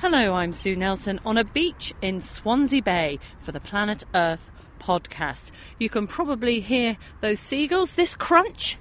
Hello, I'm Sue Nelson on a beach in Swansea Bay for the Planet Earth podcast. You can probably hear those seagulls, this crunch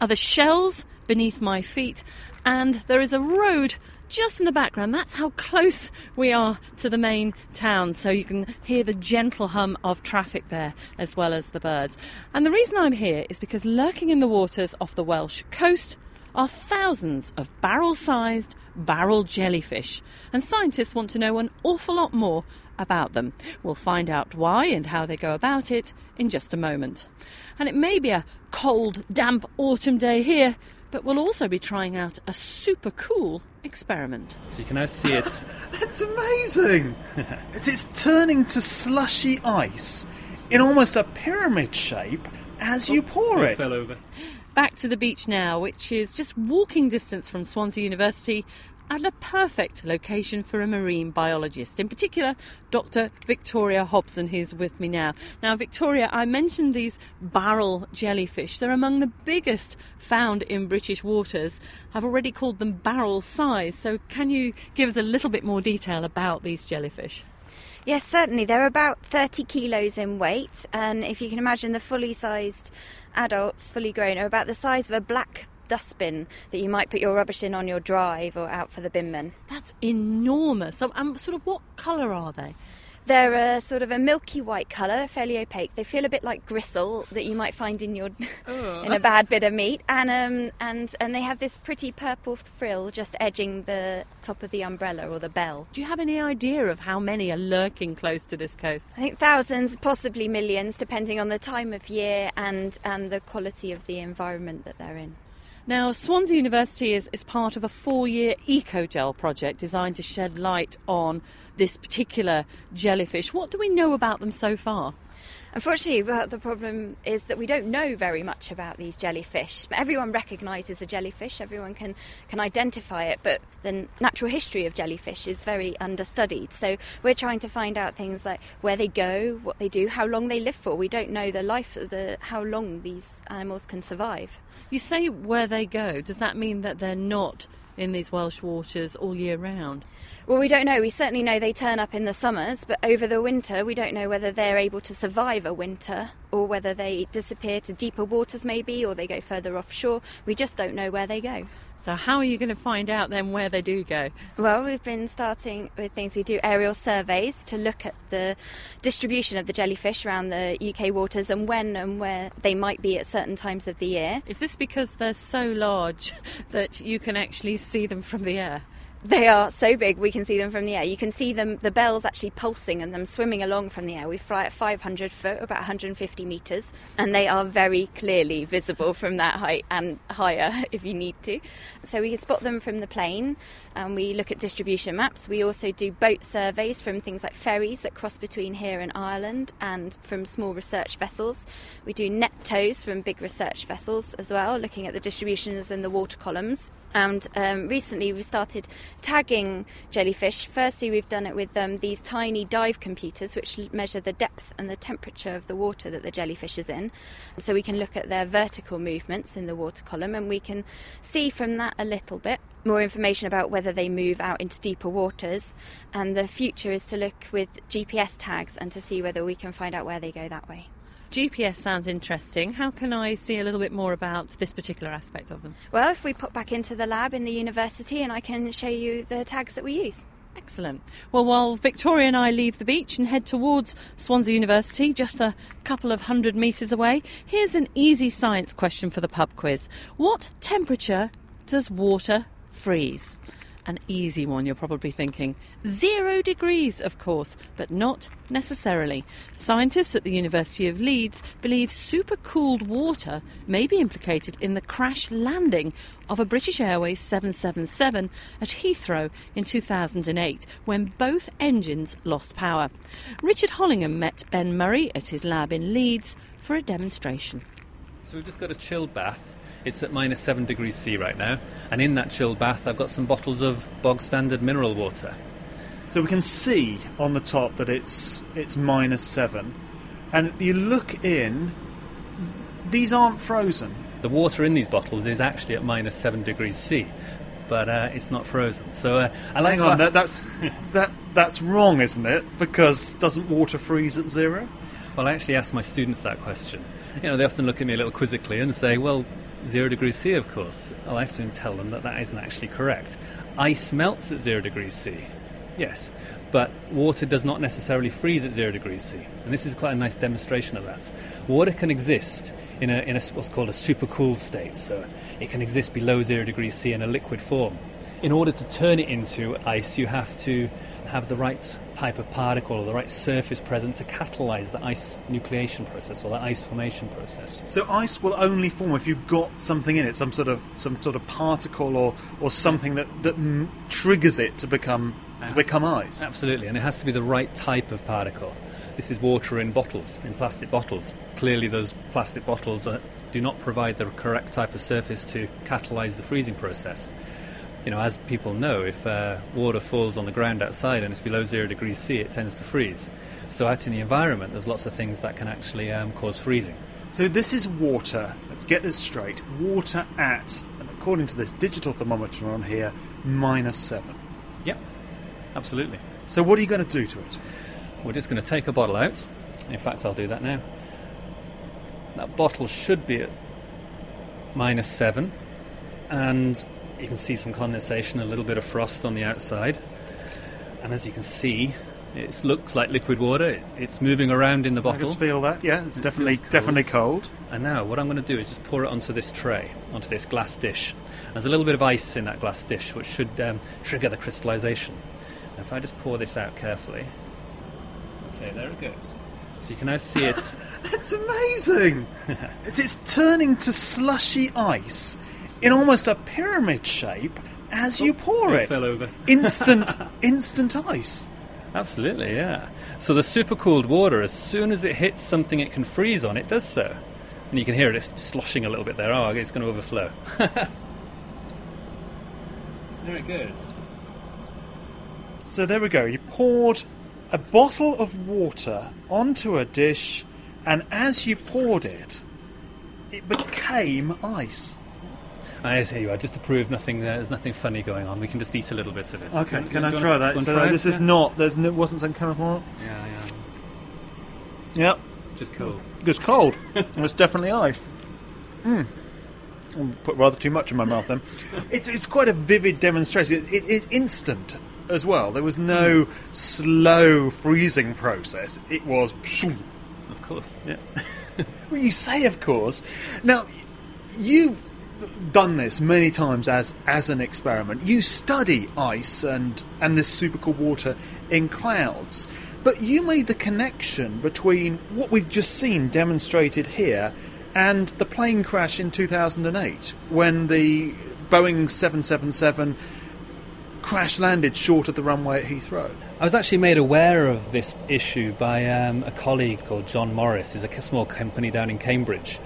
are the shells beneath my feet, and there is a road just in the background. That's how close we are to the main town, so you can hear the gentle hum of traffic there as well as the birds. And the reason I'm here is because lurking in the waters off the Welsh coast are thousands of barrel sized barrel jellyfish, and scientists want to know an awful lot more about them. We'll find out why and how they go about it in just a moment. And it may be a cold, damp autumn day here, but we'll also be trying out a super cool experiment. So you can now see it. That's amazing! it's, it's turning to slushy ice in almost a pyramid shape as oh, you pour it. fell over. Back to the beach now, which is just walking distance from Swansea University and a perfect location for a marine biologist, in particular, Dr. Victoria Hobson, who's with me now. Now, Victoria, I mentioned these barrel jellyfish. They're among the biggest found in British waters. I've already called them barrel size, so can you give us a little bit more detail about these jellyfish? Yes, certainly. They're about 30 kilos in weight, and if you can imagine the fully sized adults, fully grown, are about the size of a black dustbin that you might put your rubbish in on your drive or out for the binman. That's enormous. So, um, sort of what colour are they? They're a sort of a milky white colour, fairly opaque. They feel a bit like gristle that you might find in your Oh. in a bad bit of meat, and um, and and they have this pretty purple frill just edging the top of the umbrella or the bell. Do you have any idea of how many are lurking close to this coast? I think thousands, possibly millions, depending on the time of year and and the quality of the environment that they're in. Now, Swansea University is, is part of a four year EcoJel project designed to shed light on this particular jellyfish. What do we know about them so far? Unfortunately, the problem is that we don't know very much about these jellyfish. Everyone recognises a jellyfish, everyone can, can identify it, but the natural history of jellyfish is very understudied. So we're trying to find out things like where they go, what they do, how long they live for. We don't know the life, the how long these animals can survive. You say where they go. Does that mean that they're not in these Welsh waters all year round? Well, we don't know. We certainly know they turn up in the summers, but over the winter, we don't know whether they're able to survive a winter or whether they disappear to deeper waters, maybe, or they go further offshore. We just don't know where they go. So, how are you going to find out then where they do go? Well, we've been starting with things. We do aerial surveys to look at the distribution of the jellyfish around the UK waters and when and where they might be at certain times of the year. Is this because they're so large that you can actually see them from the air? They are so big we can see them from the air. You can see them, the bells actually pulsing and them swimming along from the air. We fly at 500 foot, about 150 metres, and they are very clearly visible from that height and higher if you need to. So we can spot them from the plane and we look at distribution maps. We also do boat surveys from things like ferries that cross between here and Ireland and from small research vessels. We do net tows from big research vessels as well, looking at the distributions in the water columns. And um, recently we started tagging jellyfish. Firstly, we've done it with um, these tiny dive computers which measure the depth and the temperature of the water that the jellyfish is in. So we can look at their vertical movements in the water column and we can see from that a little bit more information about whether they move out into deeper waters. And the future is to look with GPS tags and to see whether we can find out where they go that way. GPS sounds interesting. How can I see a little bit more about this particular aspect of them? Well, if we pop back into the lab in the university and I can show you the tags that we use. Excellent. Well, while Victoria and I leave the beach and head towards Swansea University, just a couple of hundred metres away, here's an easy science question for the pub quiz. What temperature does water freeze? An easy one, you're probably thinking. Zero degrees, of course, but not necessarily. Scientists at the University of Leeds believe supercooled water may be implicated in the crash landing of a British Airways 777 at Heathrow in 2008 when both engines lost power. Richard Hollingham met Ben Murray at his lab in Leeds for a demonstration. So we've just got a chilled bath. It's at minus seven degrees C right now, and in that chilled bath, I've got some bottles of bog standard mineral water. So we can see on the top that it's it's minus seven, and you look in. These aren't frozen. The water in these bottles is actually at minus seven degrees C. but uh, it's not frozen. So uh, I like Hang on, that, that's that that's wrong, isn't it? Because doesn't water freeze at zero? Well, I actually asked my students that question. You know, they often look at me a little quizzically and say, well, zero degrees C, of course. Oh, I'll have to tell them that that isn't actually correct. Ice melts at zero degrees C, yes, but water does not necessarily freeze at zero degrees C. And this is quite a nice demonstration of that. Water can exist in, a, in a, what's called a supercooled state, so it can exist below zero degrees C in a liquid form. In order to turn it into ice, you have to have the right type of particle or the right surface present to catalyze the ice nucleation process or the ice formation process. So ice will only form if you've got something in it, some sort of some sort of particle or, or something that that m- triggers it to become to become ice. Absolutely, and it has to be the right type of particle. This is water in bottles, in plastic bottles. Clearly, those plastic bottles uh, do not provide the correct type of surface to catalyze the freezing process. You know, as people know, if uh, water falls on the ground outside and it's below zero degrees C, it tends to freeze. So, out in the environment, there's lots of things that can actually um, cause freezing. So this is water. Let's get this straight. Water at, and according to this digital thermometer on here, minus seven. Yep, absolutely. So what are you going to do to it? We're just going to take a bottle out. In fact, I'll do that now. That bottle should be at minus seven, and you can see some condensation, a little bit of frost on the outside. And as you can see, it looks like liquid water. It's moving around in the I bottle. just feel that. Yeah, it's It definitely cold. definitely cold. And now, what I'm going to do is just pour it onto this tray, onto this glass dish. There's a little bit of ice in that glass dish, which should um, trigger the crystallization. Now, if I just pour this out carefully, okay, there it goes. So you can now see it. It's amazing. it's, it's turning to slushy ice in almost a pyramid shape as you oh, pour it it. fell over. Instant, instant ice. Absolutely, yeah. So the supercooled water, as soon as it hits something it can freeze on, it does so. And you can hear it sloshing a little bit there. Oh, it's going to overflow. there it goes. So there we go. You poured a bottle of water onto a dish, and as you poured it, it became ice. I tell you, I just to prove nothing. There's nothing funny going on. We can just eat a little bit of it. Okay, you can I try that? So try this it? is Yeah. not. There's no, wasn't some chemical. Yeah, yeah. Yep, Just cold. it's cold. it's definitely ice. Mm. I'll put rather too much in my mouth then. It's it's quite a vivid demonstration. It, it, it's instant as well. There was no slow freezing process. It was. shoom. Of course. Yeah. Well, you say, of course. Now, you've done this many times as as an experiment. You study ice and and this supercool water in clouds, but you made the connection between what we've just seen demonstrated here and the plane crash in 2008 when the Boeing 777 crash landed short of the runway at Heathrow. I was actually made aware of this issue by um, a colleague called John Morris. He's a small company down in Cambridge.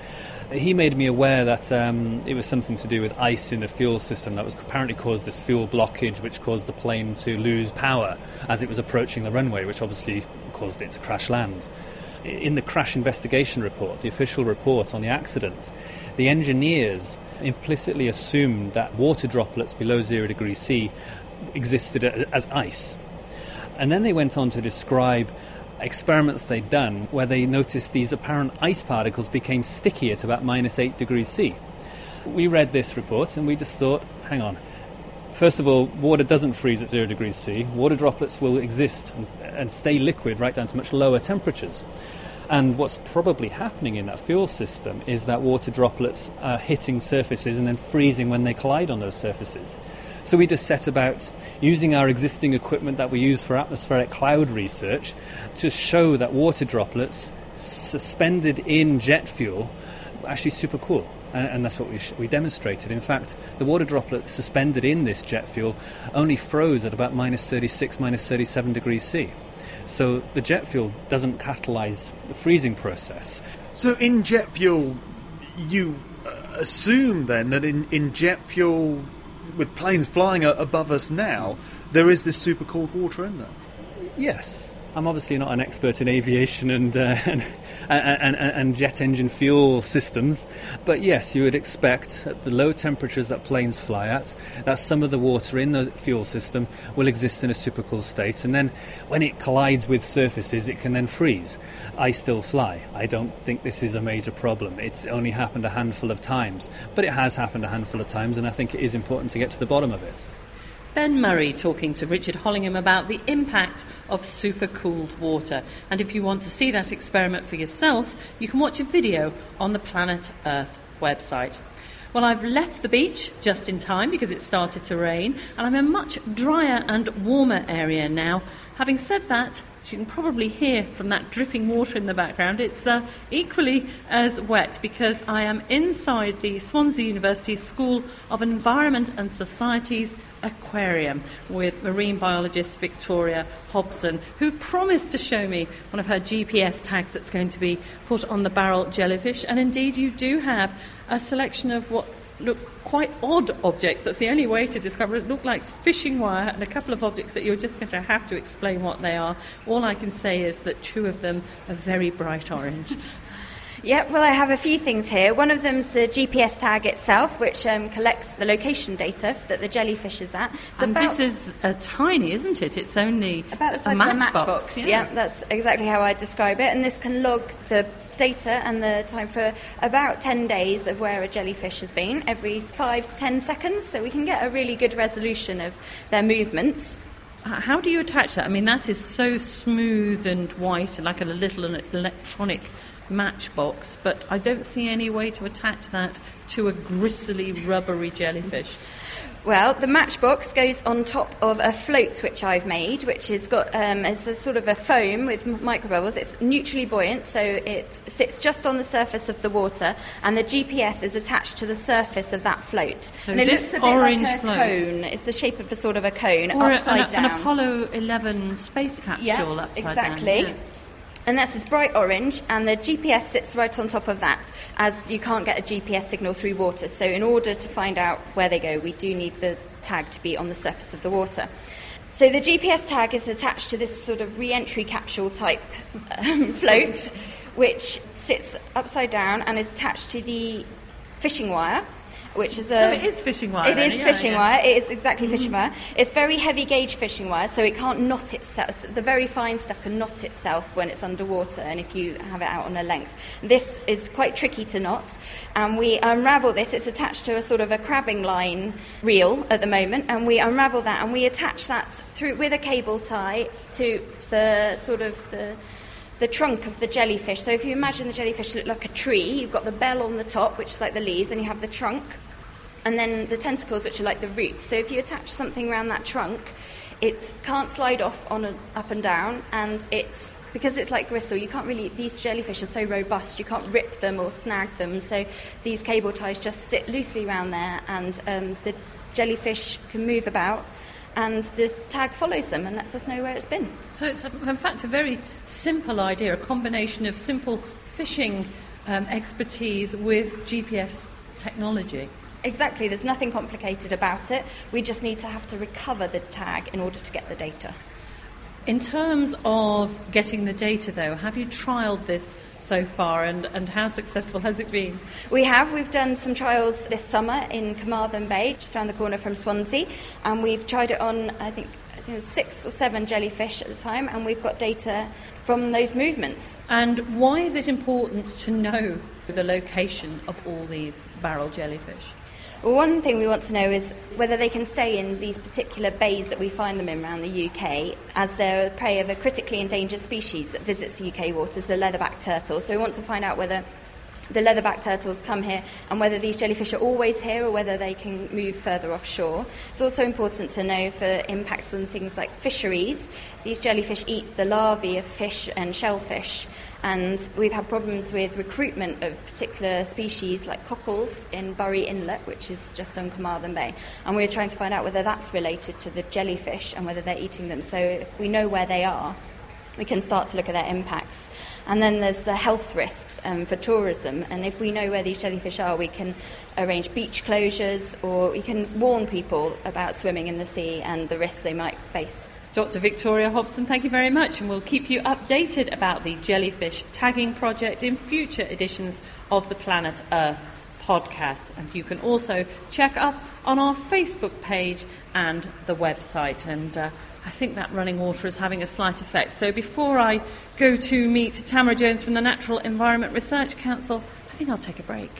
He made me aware that um, it was something to do with ice in the fuel system that was apparently caused this fuel blockage, which caused the plane to lose power as it was approaching the runway, which obviously caused it to crash land. In the crash investigation report, the official report on the accident, the engineers implicitly assumed that water droplets below zero degrees C existed as ice. And then they went on to describe experiments they'd done where they noticed these apparent ice particles became sticky at about minus 8 degrees C. We read this report and we just thought, hang on. First of all, water doesn't freeze at 0 degrees C. Water droplets will exist and, and stay liquid right down to much lower temperatures. And what's probably happening in that fuel system is that water droplets are hitting surfaces and then freezing when they collide on those surfaces. So we just set about using our existing equipment that we use for atmospheric cloud research to show that water droplets suspended in jet fuel are actually super cool. And, and that's what we, sh- we demonstrated. In fact, the water droplet suspended in this jet fuel only froze at about minus 36, minus 37 degrees C. So the jet fuel doesn't catalyze the freezing process. So in jet fuel, you uh, assume then that in, in jet fuel, with planes flying above us now, there is this super cold water in there. Yes, I'm obviously not an expert in aviation and, uh, and, and, and, and, jet engine fuel systems, but yes, you would expect at the low temperatures that planes fly at, that some of the water in the fuel system will exist in a supercooled state, and then when it collides with surfaces, it can then freeze. I still fly. I don't think this is a major problem. It's only happened a handful of times, but it has happened a handful of times, and I think it is important to get to the bottom of it. Ben Murray talking to Richard Hollingham about the impact of supercooled water. And if you want to see that experiment for yourself, you can watch a video on the Planet Earth website. Well, I've left the beach just in time because it started to rain, and I'm in a much drier and warmer area now. Having said that, as you can probably hear from that dripping water in the background, it's uh, equally as wet because I am inside the Swansea University School of Environment and Societies aquarium with marine biologist Victoria Hobson, who promised to show me one of her GPS tags that's going to be put on the barrel jellyfish. And indeed, you do have a selection of what look quite odd objects. That's the only way to describe it. It look like fishing wire and a couple of objects that you're just going to have to explain what they are. All I can say is that two of them are very bright orange. Yeah, well, I have a few things here. One of them is the GPS tag itself, which um, collects the location data that the jellyfish is at. It's and this is a tiny, isn't it? It's only about the size a matchbox. of a matchbox. Yeah. yeah, that's exactly how I describe it. And this can log the data and the time for about 10 days of where a jellyfish has been every 5 to 10 seconds, so we can get a really good resolution of their movements. Uh, how do you attach that? I mean, that is so smooth and white, and like a little electronic matchbox, but I don't see any way to attach that to a gristly, rubbery jellyfish. Well, the matchbox goes on top of a float which I've made, which has got um, a sort of a foam with microbubbles. It's neutrally buoyant, so it sits just on the surface of the water, and the GPS is attached to the surface of that float. So and it looks a bit like a float. cone. It's the shape of a sort of a cone, or upside a, down. An Apollo 11 space capsule yeah, upside exactly. down. Yeah and that's this bright orange, and the GPS sits right on top of that, as you can't get a GPS signal through water. So, in order to find out where they go, we do need the tag to be on the surface of the water. So, the GPS tag is attached to this sort of re entry capsule type um, float, which sits upside down and is attached to the fishing wire which is a. So it is fishing wire. It then, is yeah, fishing yeah. wire. It is exactly mm-hmm. fishing wire. It's very heavy gauge fishing wire, so it can't knot itself. The very fine stuff can knot itself when it's underwater, and if you have it out on a length, this is quite tricky to knot. And we unravel this. It's attached to a sort of a crabbing line reel at the moment, and we unravel that and we attach that through with a cable tie to the sort of the the trunk of the jellyfish. So if you imagine the jellyfish look like a tree, you've got the bell on the top, which is like the leaves, and you have the trunk, and then the tentacles, which are like the roots. So if you attach something around that trunk, it can't slide off on a, up and down, and it's because it's like gristle, you can't really, these jellyfish are so robust, you can't rip them or snag them. So these cable ties just sit loosely around there, and um, the jellyfish can move about and the tag follows them and lets us know where it's been. So it's, in fact, a very simple idea, a combination of simple fishing um, expertise with GPS technology. Exactly, there's nothing complicated about it. We just need to have to recover the tag in order to get the data. In terms of getting the data, though, have you trialled this so far and, and how successful has it been? We have. We've done some trials this summer in Carmarthen Bay, just around the corner from Swansea, and we've tried it on, I think, I think it was six or seven jellyfish at the time, and we've got data from those movements. And why is it important to know the location of all these barrel jellyfish? Well, one thing we want to know is whether they can stay in these particular bays that we find them in around the UK, as they're prey of a critically endangered species that visits UK waters, the leatherback turtle. So we want to find out whether the leatherback turtles come here and whether these jellyfish are always here or whether they can move further offshore. It's also important to know for impacts on things like fisheries. These jellyfish eat the larvae of fish and shellfish, and we've had problems with recruitment of particular species like cockles in Burry Inlet, which is just on Carmarthen Bay. And we're trying to find out whether that's related to the jellyfish and whether they're eating them. So if we know where they are, we can start to look at their impacts. And then there's the health risks um, for tourism. And if we know where these jellyfish are, we can arrange beach closures or we can warn people about swimming in the sea and the risks they might face. Dr. Victoria Hobson, thank you very much, and we'll keep you updated about the jellyfish tagging project in future editions of the Planet Earth podcast. And you can also check up on our Facebook page and the website. And uh, I think that running water is having a slight effect. So before I go to meet Tamara Jones from the Natural Environment Research Council, I think I'll take a break.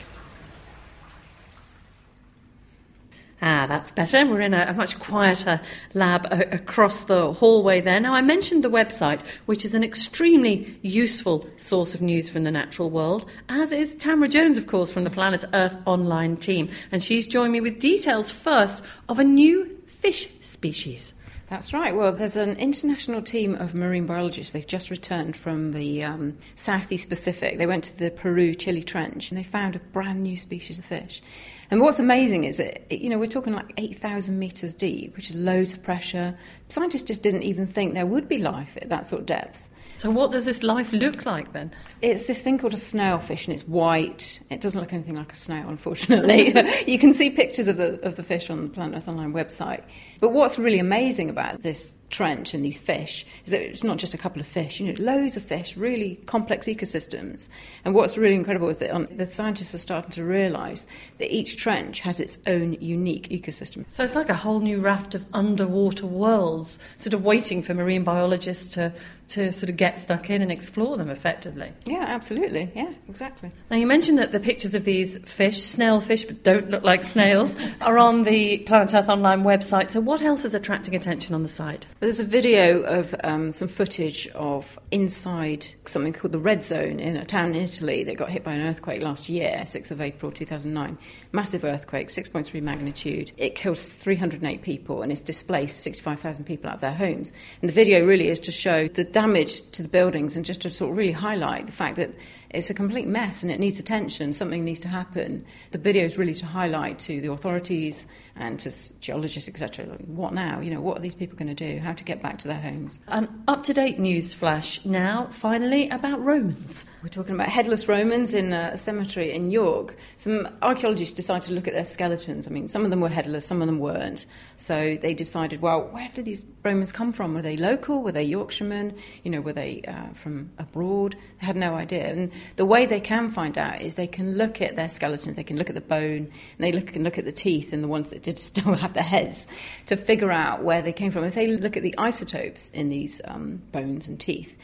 Ah, that's better. We're in a, a much quieter lab a- across the hallway there. Now, I mentioned the website, which is an extremely useful source of news from the natural world, as is Tamara Jones, of course, from the Planet Earth online team. And she's joined me with details first of a new fish species. That's right. Well, there's an international team of marine biologists. They've just returned from the um, Southeast Pacific. They went to the Peru Chile Trench and they found a brand new species of fish. And what's amazing is that, you know, we're talking like 8,000 metres deep, which is loads of pressure. Scientists just didn't even think there would be life at that sort of depth. So, what does this life look like then? It's this thing called a snailfish, and it's white. It doesn't look anything like a snail, unfortunately. you can see pictures of the of the fish on the Planet Earth Online website. But what's really amazing about this trench and these fish is that it's not just a couple of fish, you know, loads of fish, really complex ecosystems. And what's really incredible is that on, the scientists are starting to realise that each trench has its own unique ecosystem. So it's like a whole new raft of underwater worlds, sort of waiting for marine biologists to, to sort of get stuck in and explore them effectively. Yeah, absolutely. Yeah, exactly. Now, you mentioned that the pictures of these fish, snail fish, but don't look like snails, are on the Planet Earth Online website. So, what else is attracting attention on the site? There's a video of um, some footage of inside something called the Red Zone in a town in Italy that got hit by an earthquake last year, 6th of April 2009. Massive earthquake, 6.3 magnitude. It killed 308 people and it's displaced 65,000 people out of their homes. And the video really is to show the damage to the buildings and just to sort of really highlight the fact that it's a complete mess and it needs attention. Something needs to happen. The video is really to highlight to the authorities and to geologists, etc. What now? You know, what are these people going to do? How to get back to their homes? An up-to-date news flash now, finally, about Romans. We're talking about headless Romans in a cemetery in York. Some archaeologists decided to look at their skeletons. I mean, some of them were headless, some of them weren't. So they decided, well, where did these Romans come from? Were they local? Were they Yorkshiremen? You know, were they uh, from abroad? They had no idea. And the way they can find out is they can look at their skeletons, they can look at the bone, and they look, can look at the teeth and the ones that did still have their heads to figure out where they came from. If they look at the isotopes in these um, bones and teeth,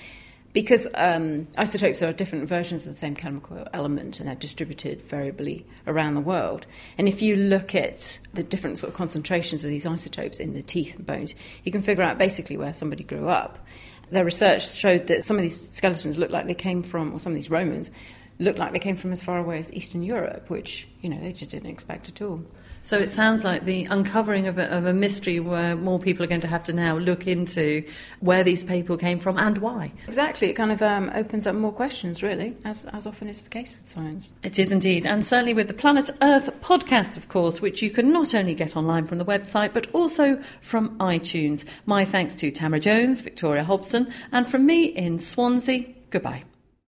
because um, isotopes are different versions of the same chemical element and they're distributed variably around the world. And if you look at the different sort of concentrations of these isotopes in the teeth and bones, you can figure out basically where somebody grew up. Their research showed that some of these skeletons looked like they came from, or some of these Romans looked like they came from as far away as Eastern Europe, which, you know, they just didn't expect at all. So it sounds like the uncovering of a, of a, mystery where more people are going to have to now look into where these people came from and why. Exactly. It kind of um, opens up more questions, really, as, as often is the case with science. It is indeed. And certainly with the Planet Earth podcast, of course, which you can not only get online from the website, but also from iTunes. My thanks to Tamara Jones, Victoria Hobson, and from me in Swansea. Goodbye.